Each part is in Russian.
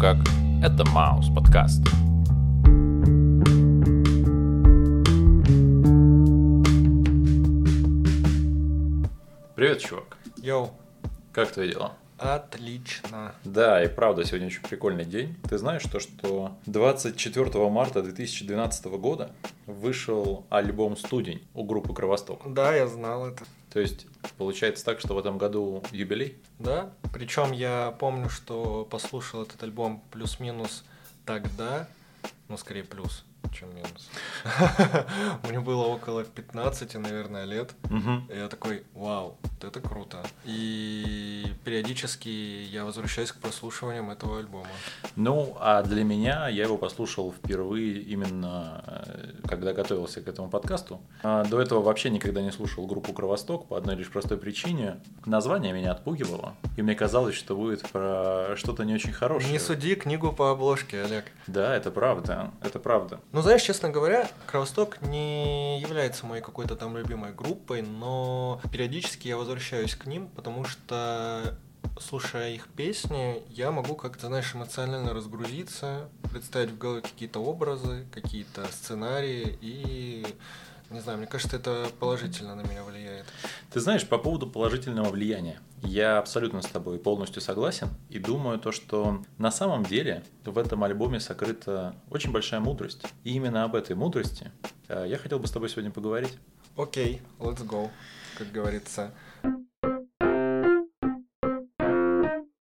Как? Это Маус подкаст. Привет, чувак. Йоу, Как твои дела? отлично. Да, и правда, сегодня очень прикольный день. Ты знаешь то, что 24 марта 2012 года вышел альбом «Студень» у группы «Кровосток». Да, я знал это. То есть, получается так, что в этом году юбилей? Да, причем я помню, что послушал этот альбом плюс-минус тогда, ну, скорее плюс, чем минус. Мне было около 15, наверное, лет. И я такой, вау, вот это круто. И периодически я возвращаюсь к прослушиваниям этого альбома. Ну, а для меня я его послушал впервые именно, э, когда готовился к этому подкасту. А До этого вообще никогда не слушал группу «Кровосток» по одной лишь простой причине. Название меня отпугивало, и мне казалось, что будет про что-то не очень хорошее. Не суди книгу по обложке, Олег. Да, это правда, это правда. Ну, знаешь, честно говоря, Кровосток не является моей какой-то там любимой группой, но периодически я возвращаюсь к ним, потому что слушая их песни, я могу как-то, знаешь, эмоционально разгрузиться, представить в голове какие-то образы, какие-то сценарии, и, не знаю, мне кажется, это положительно на меня влияет. Ты знаешь, по поводу положительного влияния, я абсолютно с тобой полностью согласен и думаю то, что на самом деле в этом альбоме сокрыта очень большая мудрость. И именно об этой мудрости э, я хотел бы с тобой сегодня поговорить. Окей, let's go, как говорится.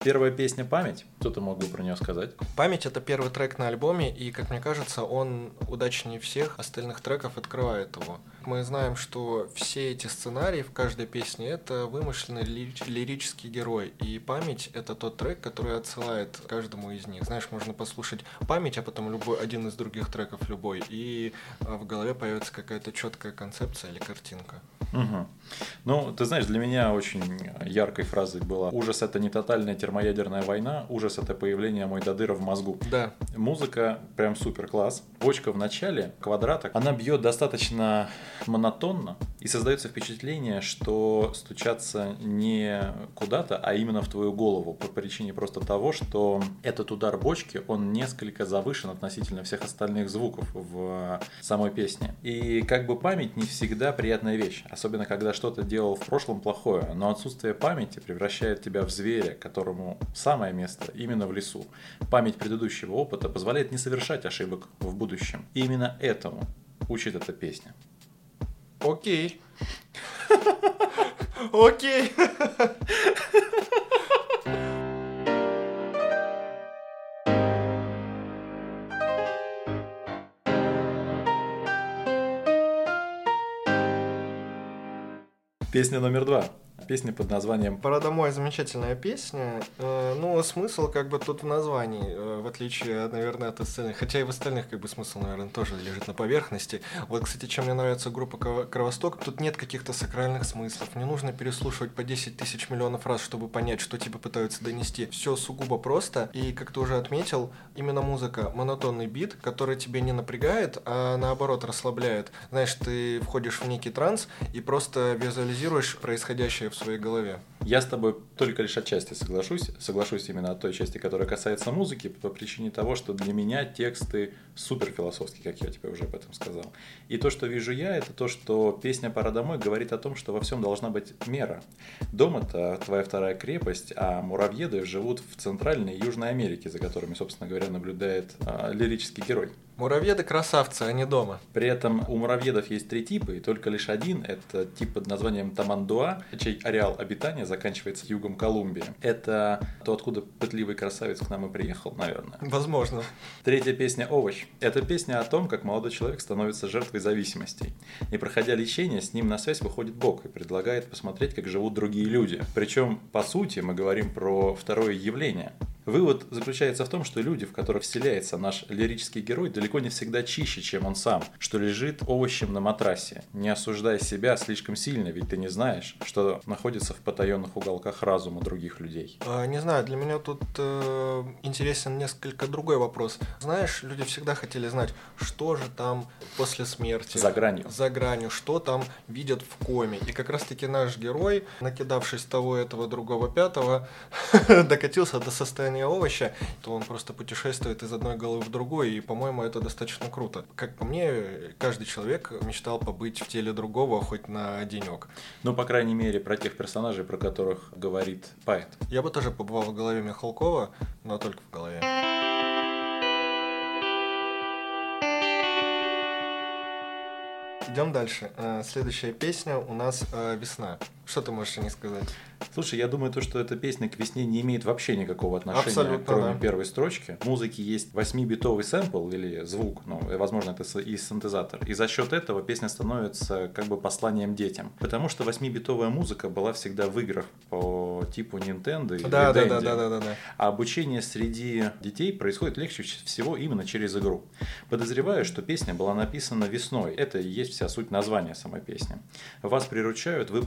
Первая песня «Память», что ты мог бы про нее сказать? Память это первый трек на альбоме, и, как мне кажется, он удачнее всех остальных треков открывает его. Мы знаем, что все эти сценарии в каждой песне это вымышленный лирич- лирический герой, и память это тот трек, который отсылает каждому из них. Знаешь, можно послушать память, а потом любой один из других треков любой, и а, в голове появится какая-то четкая концепция или картинка. Угу. Ну, ты знаешь, для меня очень яркой фразой была «Ужас – это не тотальная термоядерная война, ужас – это появление Мойдодыра в мозгу». Да, Музыка прям супер класс. Бочка в начале, квадраток, она бьет достаточно монотонно и создается впечатление, что стучаться не куда-то, а именно в твою голову по причине просто того, что этот удар бочки, он несколько завышен относительно всех остальных звуков в самой песне. И как бы память не всегда приятная вещь, особенно когда что-то делал в прошлом плохое, но отсутствие памяти превращает тебя в зверя, которому самое место именно в лесу. Память предыдущего опыта позволяет не совершать ошибок в будущем. И именно этому учит эта песня. окей. Окей. Песня номер два. Песня под названием Пора домой замечательная песня. Э, Ну, смысл как бы тут в названии, э, в отличие, наверное, от остальных. Хотя и в остальных как бы смысл, наверное, тоже лежит на поверхности. Вот, кстати, чем мне нравится группа Кро- Кровосток, тут нет каких-то сакральных смыслов. Не нужно переслушивать по 10 тысяч миллионов раз, чтобы понять, что тебе пытаются донести. Все сугубо просто. И, как ты уже отметил, именно музыка, монотонный бит, который тебе не напрягает, а наоборот расслабляет. Знаешь, ты входишь в некий транс и просто визуализируешь происходящее в своей голове. Я с тобой только лишь отчасти соглашусь. Соглашусь именно от той части, которая касается музыки, по причине того, что для меня тексты супер философские, как я тебе уже об этом сказал. И то, что вижу я, это то, что песня «Пора домой» говорит о том, что во всем должна быть мера. Дом – это твоя вторая крепость, а муравьеды живут в Центральной и Южной Америке, за которыми, собственно говоря, наблюдает а, лирический герой. Муравьеды красавцы, а не дома. При этом у муравьедов есть три типа, и только лишь один – это тип под названием Тамандуа, чей ареал обитания заканчивается югом Колумбии. Это то, откуда пытливый красавец к нам и приехал, наверное. Возможно. Третья песня «Овощ». Это песня о том, как молодой человек становится жертвой зависимостей. И проходя лечение, с ним на связь выходит Бог и предлагает посмотреть, как живут другие люди. Причем, по сути, мы говорим про второе явление. Вывод заключается в том, что люди, в которых вселяется наш лирический герой, далеко не всегда чище, чем он сам, что лежит овощем на матрасе. Не осуждай себя слишком сильно, ведь ты не знаешь, что находится в потаенных уголках разума других людей. А, Не знаю, для меня тут э, интересен несколько другой вопрос. Знаешь, люди всегда хотели знать, что же там после смерти. За гранью. За гранью, что там видят в коме. И как раз-таки наш герой, накидавшись того, этого, другого, пятого, докатился до состояния раздвоение овоща, то он просто путешествует из одной головы в другую, и, по-моему, это достаточно круто. Как по мне, каждый человек мечтал побыть в теле другого хоть на денек. Ну, по крайней мере, про тех персонажей, про которых говорит поэт. Я бы тоже побывал в голове Михалкова, но только в голове. Идем дальше. Э, следующая песня у нас э, «Весна». Что ты можешь о ней сказать? Слушай, я думаю, то, что эта песня к весне не имеет вообще никакого отношения, Абсолютно, кроме да. первой строчки. В музыке есть 8-битовый сэмпл или звук, ну, и, возможно, это и синтезатор. И за счет этого песня становится как бы посланием детям. Потому что 8-битовая музыка была всегда в играх по типу Nintendo или Да, Dendy. да, да, да, да, да. А обучение среди детей происходит легче всего именно через игру. Подозреваю, что песня была написана весной. Это и есть вся суть названия самой песни. Вас приручают, вы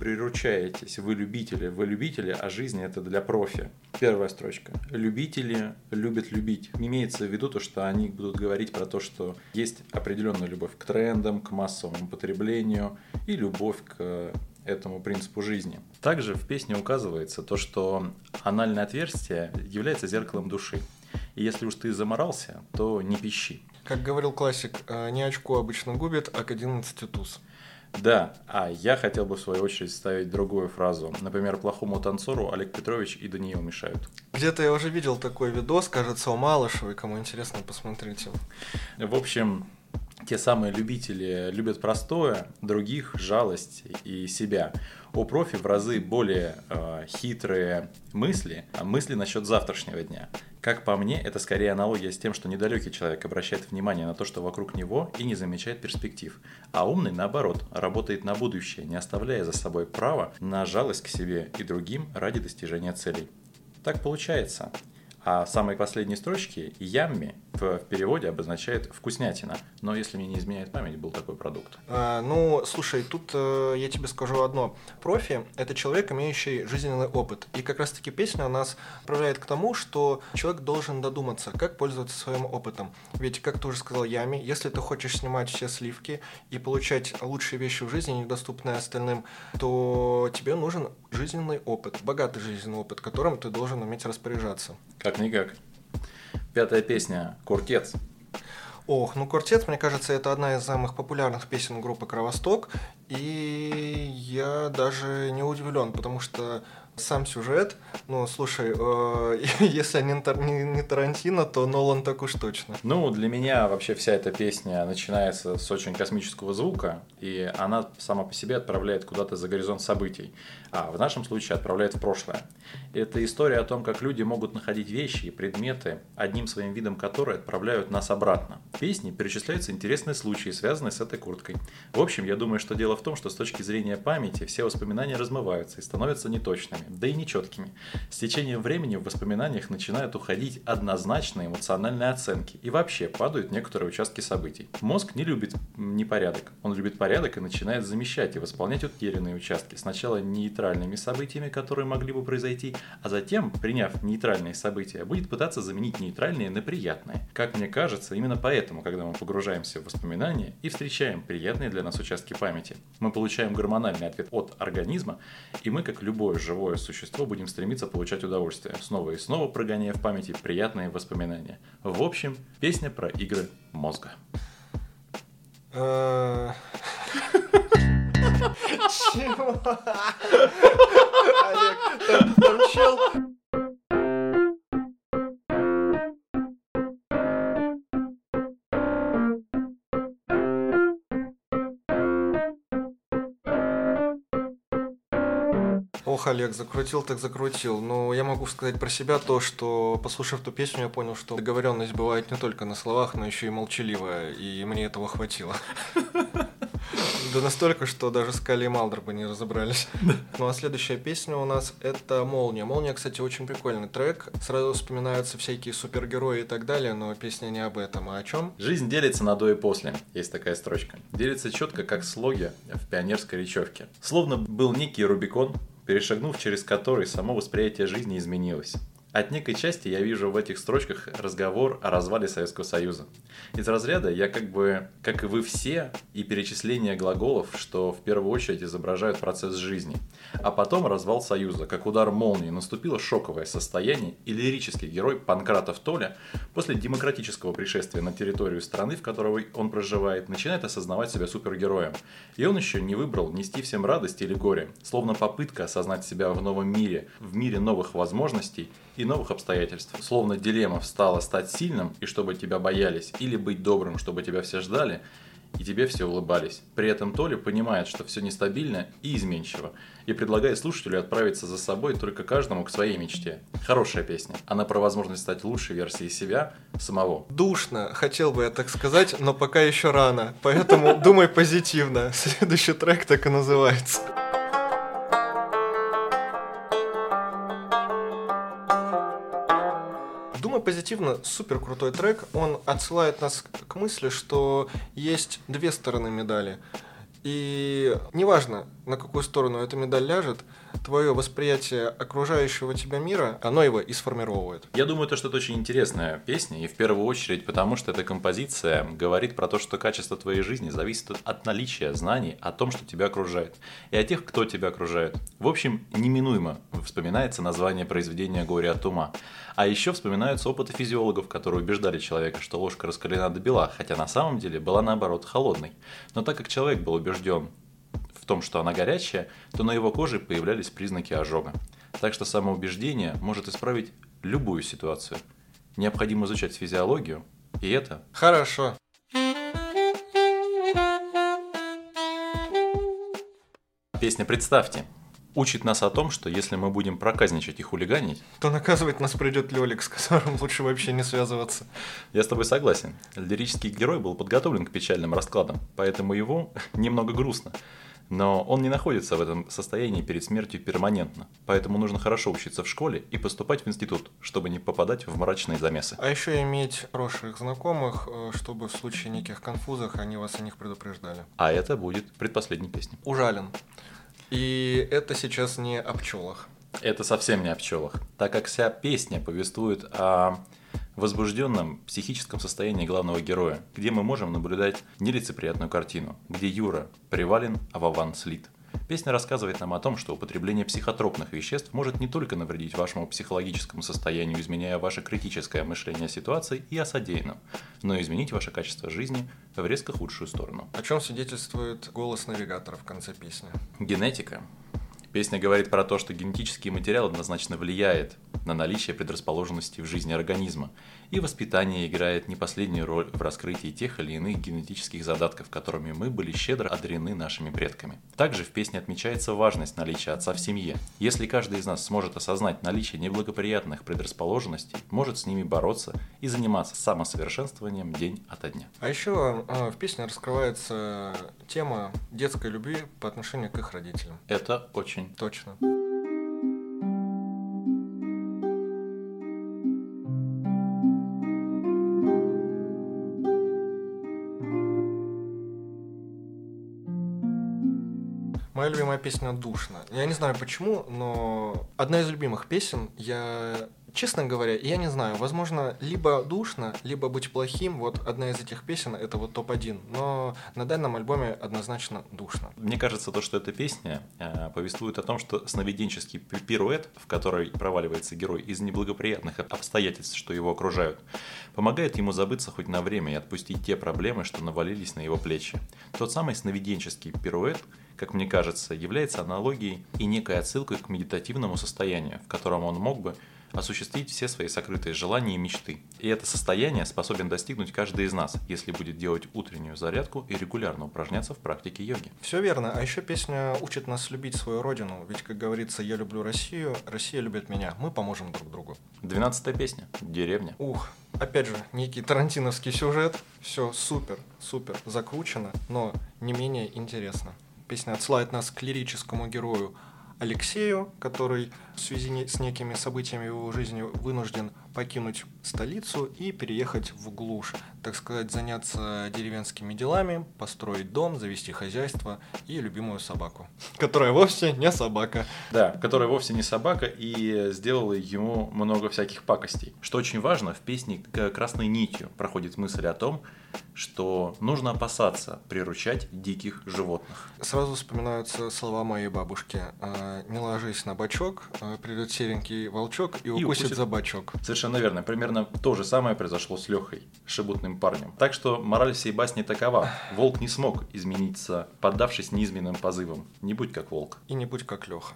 приручаетесь. Вы любители, вы любители, а жизнь это для профи. Первая строчка. Любители любят любить. Имеется в виду то, что они будут говорить про то, что есть определенная любовь к трендам, к массовому потреблению и любовь к этому принципу жизни. Также в песне указывается то, что анальное отверстие является зеркалом души. И если уж ты заморался, то не пищи. Как говорил классик, э, не очко обычно губит, а к 11 туз. Да, а я хотел бы в свою очередь ставить другую фразу. Например, плохому танцору Олег Петрович и Даниил мешают. Где-то я уже видел такой видос, кажется, у Малышевой, кому интересно, посмотрите. В общем, те самые любители любят простое, других жалость и себя. У профи в разы более э, хитрые мысли, а мысли насчет завтрашнего дня. Как по мне, это скорее аналогия с тем, что недалекий человек обращает внимание на то, что вокруг него, и не замечает перспектив. А умный, наоборот, работает на будущее, не оставляя за собой права на жалость к себе и другим ради достижения целей. Так получается. А самые последние строчки «ямми» в переводе обозначает «вкуснятина». Но если мне не изменяет память, был такой продукт. А, ну, слушай, тут э, я тебе скажу одно. Профи – это человек, имеющий жизненный опыт. И как раз-таки песня нас отправляет к тому, что человек должен додуматься, как пользоваться своим опытом. Ведь, как ты уже сказал, Ями, если ты хочешь снимать все сливки и получать лучшие вещи в жизни, недоступные остальным, то тебе нужен жизненный опыт, богатый жизненный опыт, которым ты должен уметь распоряжаться. Как-никак. Пятая песня «Куртец». Ох, ну «Квартет», мне кажется, это одна из самых популярных песен группы «Кровосток», и я даже не удивлен, потому что сам сюжет, ну, слушай, э, если не, не- не Тарантино, то Нолан так уж точно. Ну, для меня вообще вся эта песня начинается с очень космического звука, и она сама по себе отправляет куда-то за горизонт событий, а в нашем случае отправляет в прошлое. Это история о том, как люди могут находить вещи и предметы, одним своим видом которые отправляют нас обратно. В песне перечисляются интересные случаи, связанные с этой курткой. В общем, я думаю, что дело в том, что с точки зрения памяти все воспоминания размываются и становятся неточными, да и нечеткими. С течением времени в воспоминаниях начинают уходить однозначные эмоциональные оценки и вообще падают некоторые участки событий. Мозг не любит непорядок, он любит порядок и начинает замещать и восполнять утерянные участки. Сначала нейтральными событиями, которые могли бы произойти, а затем, приняв нейтральные события, будет пытаться заменить нейтральные на приятные. Как мне кажется, именно поэтому, когда мы погружаемся в воспоминания и встречаем приятные для нас участки памяти, мы получаем гормональный ответ от организма, и мы, как любое живое существо, будем стремиться получать удовольствие, снова и снова прогоняя в памяти приятные воспоминания. В общем, песня про игры мозга. Э, Чего? Олег, там чел... Ох, Олег, закрутил так закрутил. Ну, я могу сказать про себя то, что, послушав ту песню, я понял, что договоренность бывает не только на словах, но еще и молчаливая, и мне этого хватило. Да настолько, что даже Скали и Малдер бы не разобрались. Ну а следующая песня у нас это «Молния». «Молния», кстати, очень прикольный трек. Сразу вспоминаются всякие супергерои и так далее, но песня не об этом, а о чем? Жизнь делится на до и после, есть такая строчка. Делится четко, как слоги в пионерской речевке. Словно был некий Рубикон, перешагнув через который само восприятие жизни изменилось. От некой части я вижу в этих строчках разговор о развале Советского Союза. Из разряда я как бы, как и вы все, и перечисление глаголов, что в первую очередь изображают процесс жизни. А потом развал Союза, как удар молнии, наступило шоковое состояние, и лирический герой Панкратов Толя после демократического пришествия на территорию страны, в которой он проживает, начинает осознавать себя супергероем. И он еще не выбрал нести всем радость или горе, словно попытка осознать себя в новом мире, в мире новых возможностей и новых обстоятельств. Словно дилемма встала стать сильным и чтобы тебя боялись, или быть добрым, чтобы тебя все ждали, и тебе все улыбались. При этом Толя понимает, что все нестабильно и изменчиво, и предлагает слушателю отправиться за собой только каждому к своей мечте. Хорошая песня. Она про возможность стать лучшей версией себя самого. Душно, хотел бы я так сказать, но пока еще рано. Поэтому думай позитивно. Следующий трек так и называется. Думай позитивно, супер крутой трек. Он отсылает нас к мысли, что есть две стороны медали. И неважно, на какую сторону эта медаль ляжет, твое восприятие окружающего тебя мира, оно его и сформировывает. Я думаю, это очень интересная песня, и в первую очередь потому, что эта композиция говорит про то, что качество твоей жизни зависит от наличия знаний о том, что тебя окружает, и о тех, кто тебя окружает. В общем, неминуемо вспоминается название произведения «Горе от ума». А еще вспоминаются опыты физиологов, которые убеждали человека, что ложка раскалена до бела, хотя на самом деле была наоборот холодной. Но так как человек был убежден в том, что она горячая, то на его коже появлялись признаки ожога. Так что самоубеждение может исправить любую ситуацию. Необходимо изучать физиологию, и это... Хорошо. Песня «Представьте» учит нас о том, что если мы будем проказничать и хулиганить, то наказывать нас придет Лёлик, с которым лучше вообще не связываться. Я с тобой согласен. Лирический герой был подготовлен к печальным раскладам, поэтому его немного грустно. Но он не находится в этом состоянии перед смертью перманентно. Поэтому нужно хорошо учиться в школе и поступать в институт, чтобы не попадать в мрачные замесы. А еще иметь хороших знакомых, э, чтобы в случае неких конфузов они вас о них предупреждали. А это будет предпоследней песней. Ужален. И это сейчас не о пчелах. Это совсем не о пчелах, так как вся песня повествует о возбужденном психическом состоянии главного героя, где мы можем наблюдать нелицеприятную картину, где Юра привален, а Вован слит. Песня рассказывает нам о том, что употребление психотропных веществ может не только навредить вашему психологическому состоянию, изменяя ваше критическое мышление о ситуации и о содеянном, но и изменить ваше качество жизни в резко худшую сторону. О чем свидетельствует голос навигатора в конце песни? Генетика Песня говорит про то, что генетический материал однозначно влияет на наличие предрасположенности в жизни организма, и воспитание играет не последнюю роль в раскрытии тех или иных генетических задатков, которыми мы были щедро одарены нашими предками. Также в песне отмечается важность наличия отца в семье. Если каждый из нас сможет осознать наличие неблагоприятных предрасположенностей, может с ними бороться и заниматься самосовершенствованием день ото дня. А еще э, в песне раскрывается тема детской любви по отношению к их родителям. Это очень очень точно. Моя любимая песня «Душно». Я не знаю почему, но одна из любимых песен. Я Честно говоря, я не знаю, возможно, либо душно, либо быть плохим. Вот одна из этих песен это вот топ-1. Но на данном альбоме однозначно душно. Мне кажется, то, что эта песня э, повествует о том, что сновиденческий пируэт, в который проваливается герой из неблагоприятных обстоятельств, что его окружают, помогает ему забыться хоть на время и отпустить те проблемы, что навалились на его плечи. Тот самый сновиденческий пируэт, как мне кажется, является аналогией и некой отсылкой к медитативному состоянию, в котором он мог бы осуществить все свои сокрытые желания и мечты. И это состояние способен достигнуть каждый из нас, если будет делать утреннюю зарядку и регулярно упражняться в практике йоги. Все верно. А еще песня учит нас любить свою родину. Ведь, как говорится, я люблю Россию, Россия любит меня. Мы поможем друг другу. Двенадцатая песня. Деревня. Ух, опять же, некий тарантиновский сюжет. Все супер, супер закручено, но не менее интересно. Песня отсылает нас к лирическому герою Алексею, который в связи с некими событиями в его жизни вынужден покинуть столицу и переехать в глушь. Так сказать, заняться деревенскими делами, построить дом, завести хозяйство и любимую собаку. Которая вовсе не собака. Да, которая вовсе не собака и сделала ему много всяких пакостей. Что очень важно, в песне красной нитью проходит мысль о том, что нужно опасаться приручать диких животных. Сразу вспоминаются слова моей бабушки. «А, «Не ложись на бачок, а придет серенький волчок и укусит, и укусит за бачок». Совершенно верно. Примерно то же самое произошло с Лехой, шебутным парнем. Так что мораль всей басни такова. Волк не смог измениться, поддавшись низменным позывам. Не будь как волк. И не будь как Леха.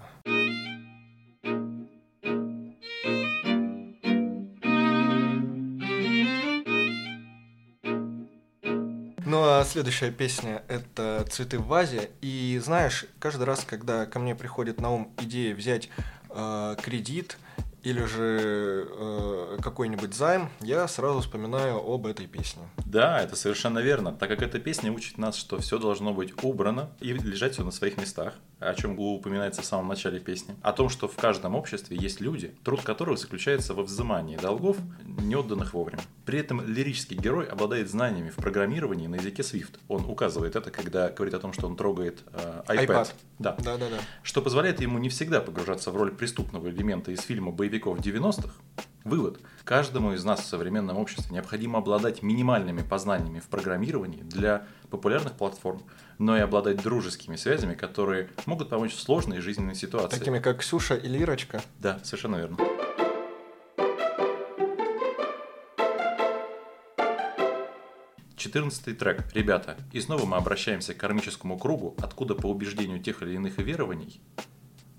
Ну а следующая песня это «Цветы в вазе». И знаешь, каждый раз, когда ко мне приходит на ум идея взять э, кредит или же э, какой-нибудь займ, я сразу вспоминаю об этой песне. Да, это совершенно верно, так как эта песня учит нас, что все должно быть убрано и лежать все на своих местах о чем упоминается в самом начале песни, о том, что в каждом обществе есть люди, труд которых заключается во взимании долгов, не отданных вовремя. При этом лирический герой обладает знаниями в программировании на языке Swift. Он указывает это, когда говорит о том, что он трогает э, iPad. iPad. Да. да, да, да. Что позволяет ему не всегда погружаться в роль преступного элемента из фильма боевиков 90-х. Вывод. Каждому из нас в современном обществе необходимо обладать минимальными познаниями в программировании для популярных платформ, но и обладать дружескими связями, которые могут помочь в сложной жизненной ситуации. Такими как Ксюша или Ирочка. Да, совершенно верно. Четырнадцатый трек. Ребята, и снова мы обращаемся к кармическому кругу, откуда по убеждению тех или иных верований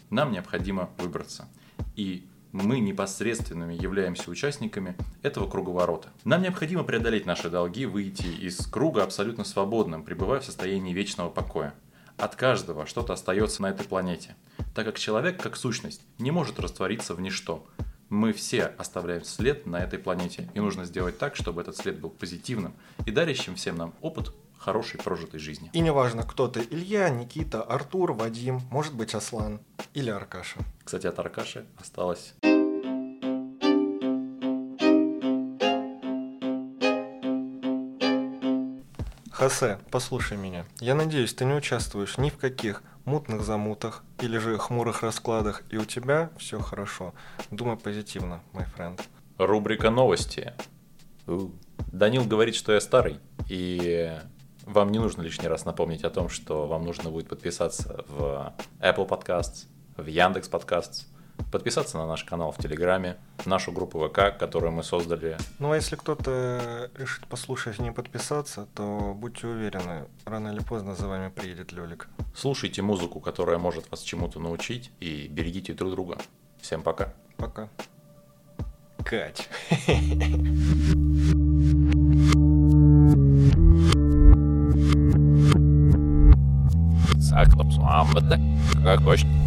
нам необходимо выбраться. И мы непосредственными являемся участниками этого круговорота. Нам необходимо преодолеть наши долги, выйти из круга абсолютно свободным, пребывая в состоянии вечного покоя. От каждого что-то остается на этой планете, так как человек, как сущность, не может раствориться в ничто. Мы все оставляем след на этой планете, и нужно сделать так, чтобы этот след был позитивным и дарящим всем нам опыт хорошей прожитой жизни. И неважно, кто ты, Илья, Никита, Артур, Вадим, может быть Аслан или Аркаша. Кстати, от Аркаши осталось... Хосе, послушай меня. Я надеюсь, ты не участвуешь ни в каких мутных замутах или же хмурых раскладах, и у тебя все хорошо. Думай позитивно, мой френд. Рубрика новости. Данил говорит, что я старый, и вам не нужно лишний раз напомнить о том, что вам нужно будет подписаться в Apple Podcasts, в Яндекс Podcasts, подписаться на наш канал в Телеграме, нашу группу ВК, которую мы создали. Ну а если кто-то решит послушать и не подписаться, то будьте уверены, рано или поздно за вами приедет Лёлик. Слушайте музыку, которая может вас чему-то научить, и берегите друг друга. Всем пока. Пока. Кать. Saklaps, Amata, kā košķi.